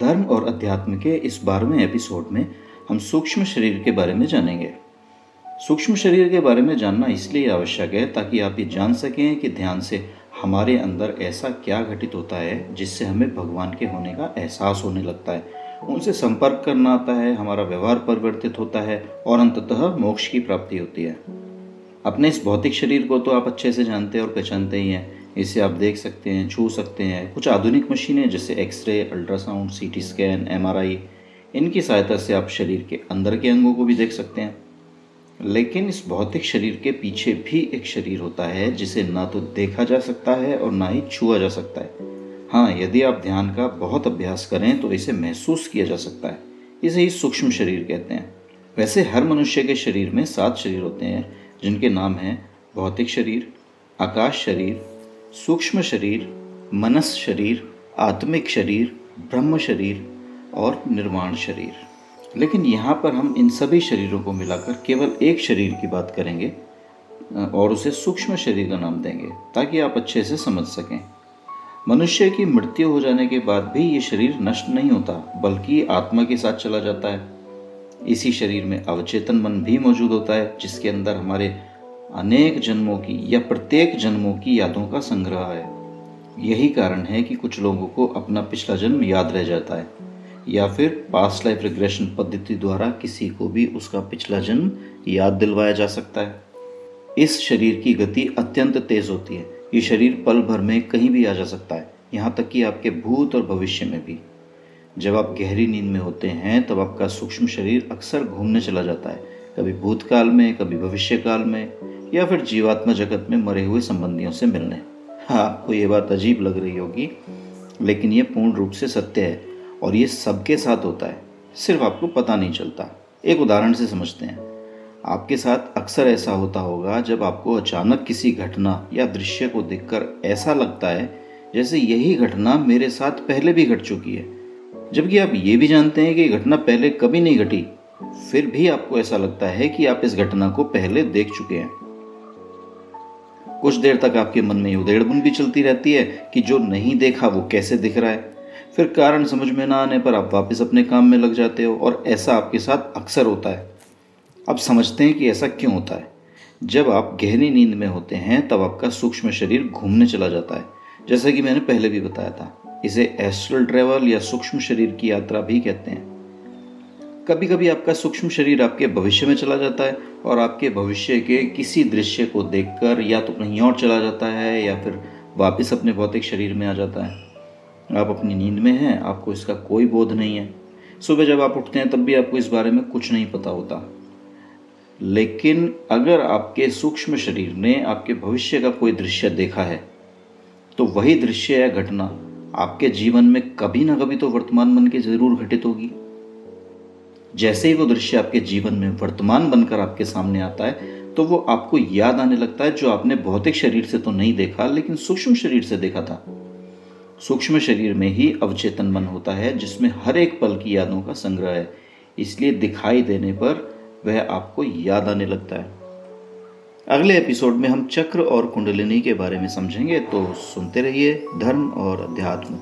धर्म और अध्यात्म के इस बारहवें एपिसोड में हम सूक्ष्म शरीर के बारे में जानेंगे। सूक्ष्म शरीर के बारे में जानना इसलिए आवश्यक है ताकि आप ये जान सकें कि ध्यान से हमारे अंदर ऐसा क्या घटित होता है जिससे हमें भगवान के होने का एहसास होने लगता है। उनसे संपर्क करना आता है, हमारा व्यवहार परिवर्तित होता है और अंततः मोक्ष की प्राप्ति होती है। अपने इस भौतिक शरीर को तो आप अच्छे से जानते और पहचानते ही हैं इसे आप देख सकते हैं, छू सकते हैं। कुछ आधुनिक मशीनें, जैसे X ray ultrasound CT scan MRI इनकी सहायता से आप शरीर के अंदर के अंगों को भी देख सकते हैं। लेकिन इस भौतिक शरीर के पीछे भी एक शरीर होता है, जिसे ना तो देखा जा सकता है और ना ही छुआ जा सकता है। हाँ यदि आप ध्यान का बहुत अभ्यास करें तो इसे महसूस किया जा सकता है। इसे ही सूक्ष्म शरीर कहते हैं। वैसे हर मनुष्य के शरीर में सात शरीर होते हैं, जिनके नाम हैं भौतिक शरीर, आकाश शरीर सूक्ष्म शरीर, मनस शरीर, आत्मिक शरीर, ब्रह्म शरीर और निर्वाण शरीर। लेकिन यहाँ पर हम इन सभी शरीरों को मिलाकर केवल एक शरीर की बात करेंगे और उसे सूक्ष्म शरीर का नाम देंगे, ताकि आप अच्छे से समझ सकें। मनुष्य की मृत्यु हो जाने के बाद भी ये शरीर नष्ट नहीं होता, बल्कि आत्मा के साथ चला जाता है। इसी शरीर में अवचेतन मन भी मौजूद होता है, जिसके अंदर हमारे अनेक जन्मों की या प्रत्येक जन्मों की यादों का संग्रह है। यही कारण है कि कुछ लोगों को अपना पिछला जन्म याद रह जाता है, या फिर पास्ट लाइफ रिग्रेशन पद्धति द्वारा किसी को भी उसका पिछला जन्म याद दिलवाया जा सकता है। इस शरीर की गति अत्यंत तेज होती है। ये शरीर पल भर में कहीं भी आ जा सकता है, यहाँ तक कि आपके भूत और भविष्य में भी। जब आप गहरी नींद में होते हैं, तब आपका सूक्ष्म शरीर अक्सर घूमने चला जाता है। कभी भूतकाल में, कभी भविष्य काल में। या फिर जीवात्मा जगत में मरे हुए संबंधियों से मिलने। हाँ आपको ये बात अजीब लग रही होगी, लेकिन ये पूर्ण रूप से सत्य है और ये सबके साथ होता है। सिर्फ़ आपको पता नहीं चलता। एक उदाहरण से समझते हैं। आपके साथ अक्सर ऐसा होता होगा जब आपको अचानक किसी घटना या दृश्य को देखकर ऐसा लगता है जैसे यही घटना मेरे साथ पहले भी घट चुकी है। जबकि आप ये भी जानते हैं कि घटना पहले कभी नहीं घटी। फिर भी आपको ऐसा लगता है कि आप इस घटना को पहले देख चुके हैं। कुछ देर तक आपके मन में उदेड़बुन भी चलती रहती है कि जो नहीं देखा वो कैसे दिख रहा है। फिर कारण समझ में ना आने पर आप वापस अपने काम में लग जाते हो और ऐसा आपके साथ अक्सर होता है। अब समझते हैं कि ऐसा क्यों होता है। जब आप गहरी नींद में होते हैं, तब आपका सूक्ष्म शरीर घूमने चला जाता है। जैसा कि मैंने पहले भी बताया था, इसे एस्ट्रल ट्रेवल या सूक्ष्म शरीर की यात्रा भी कहते हैं। कभी कभी आपका सूक्ष्म शरीर आपके भविष्य में चला जाता है और आपके भविष्य के किसी दृश्य को देखकर या तो कहीं और चला जाता है या फिर वापस अपने भौतिक शरीर में आ जाता है। आप अपनी नींद में हैं, आपको इसका कोई बोध नहीं है। सुबह जब आप उठते हैं, तब भी आपको इस बारे में कुछ नहीं पता होता। लेकिन अगर आपके सूक्ष्म शरीर ने आपके भविष्य का कोई दृश्य देखा है तो वही दृश्य या घटना आपके जीवन में कभी ना कभी तो वर्तमान मन के ज़रूर घटित होगी। जैसे ही वो दृश्य आपके जीवन में वर्तमान बनकर आपके सामने आता है तो वो आपको याद आने लगता है, जो आपने भौतिक शरीर से तो नहीं देखा, लेकिन सूक्ष्म शरीर से देखा था। सूक्ष्म शरीर में ही अवचेतन मन होता है, जिसमें हर एक पल की यादों का संग्रह है। इसलिए दिखाई देने पर वह आपको याद आने लगता है। अगले एपिसोड में हम चक्र और कुंडलिनी के बारे में समझेंगे तो सुनते रहिए धर्म और अध्यात्म।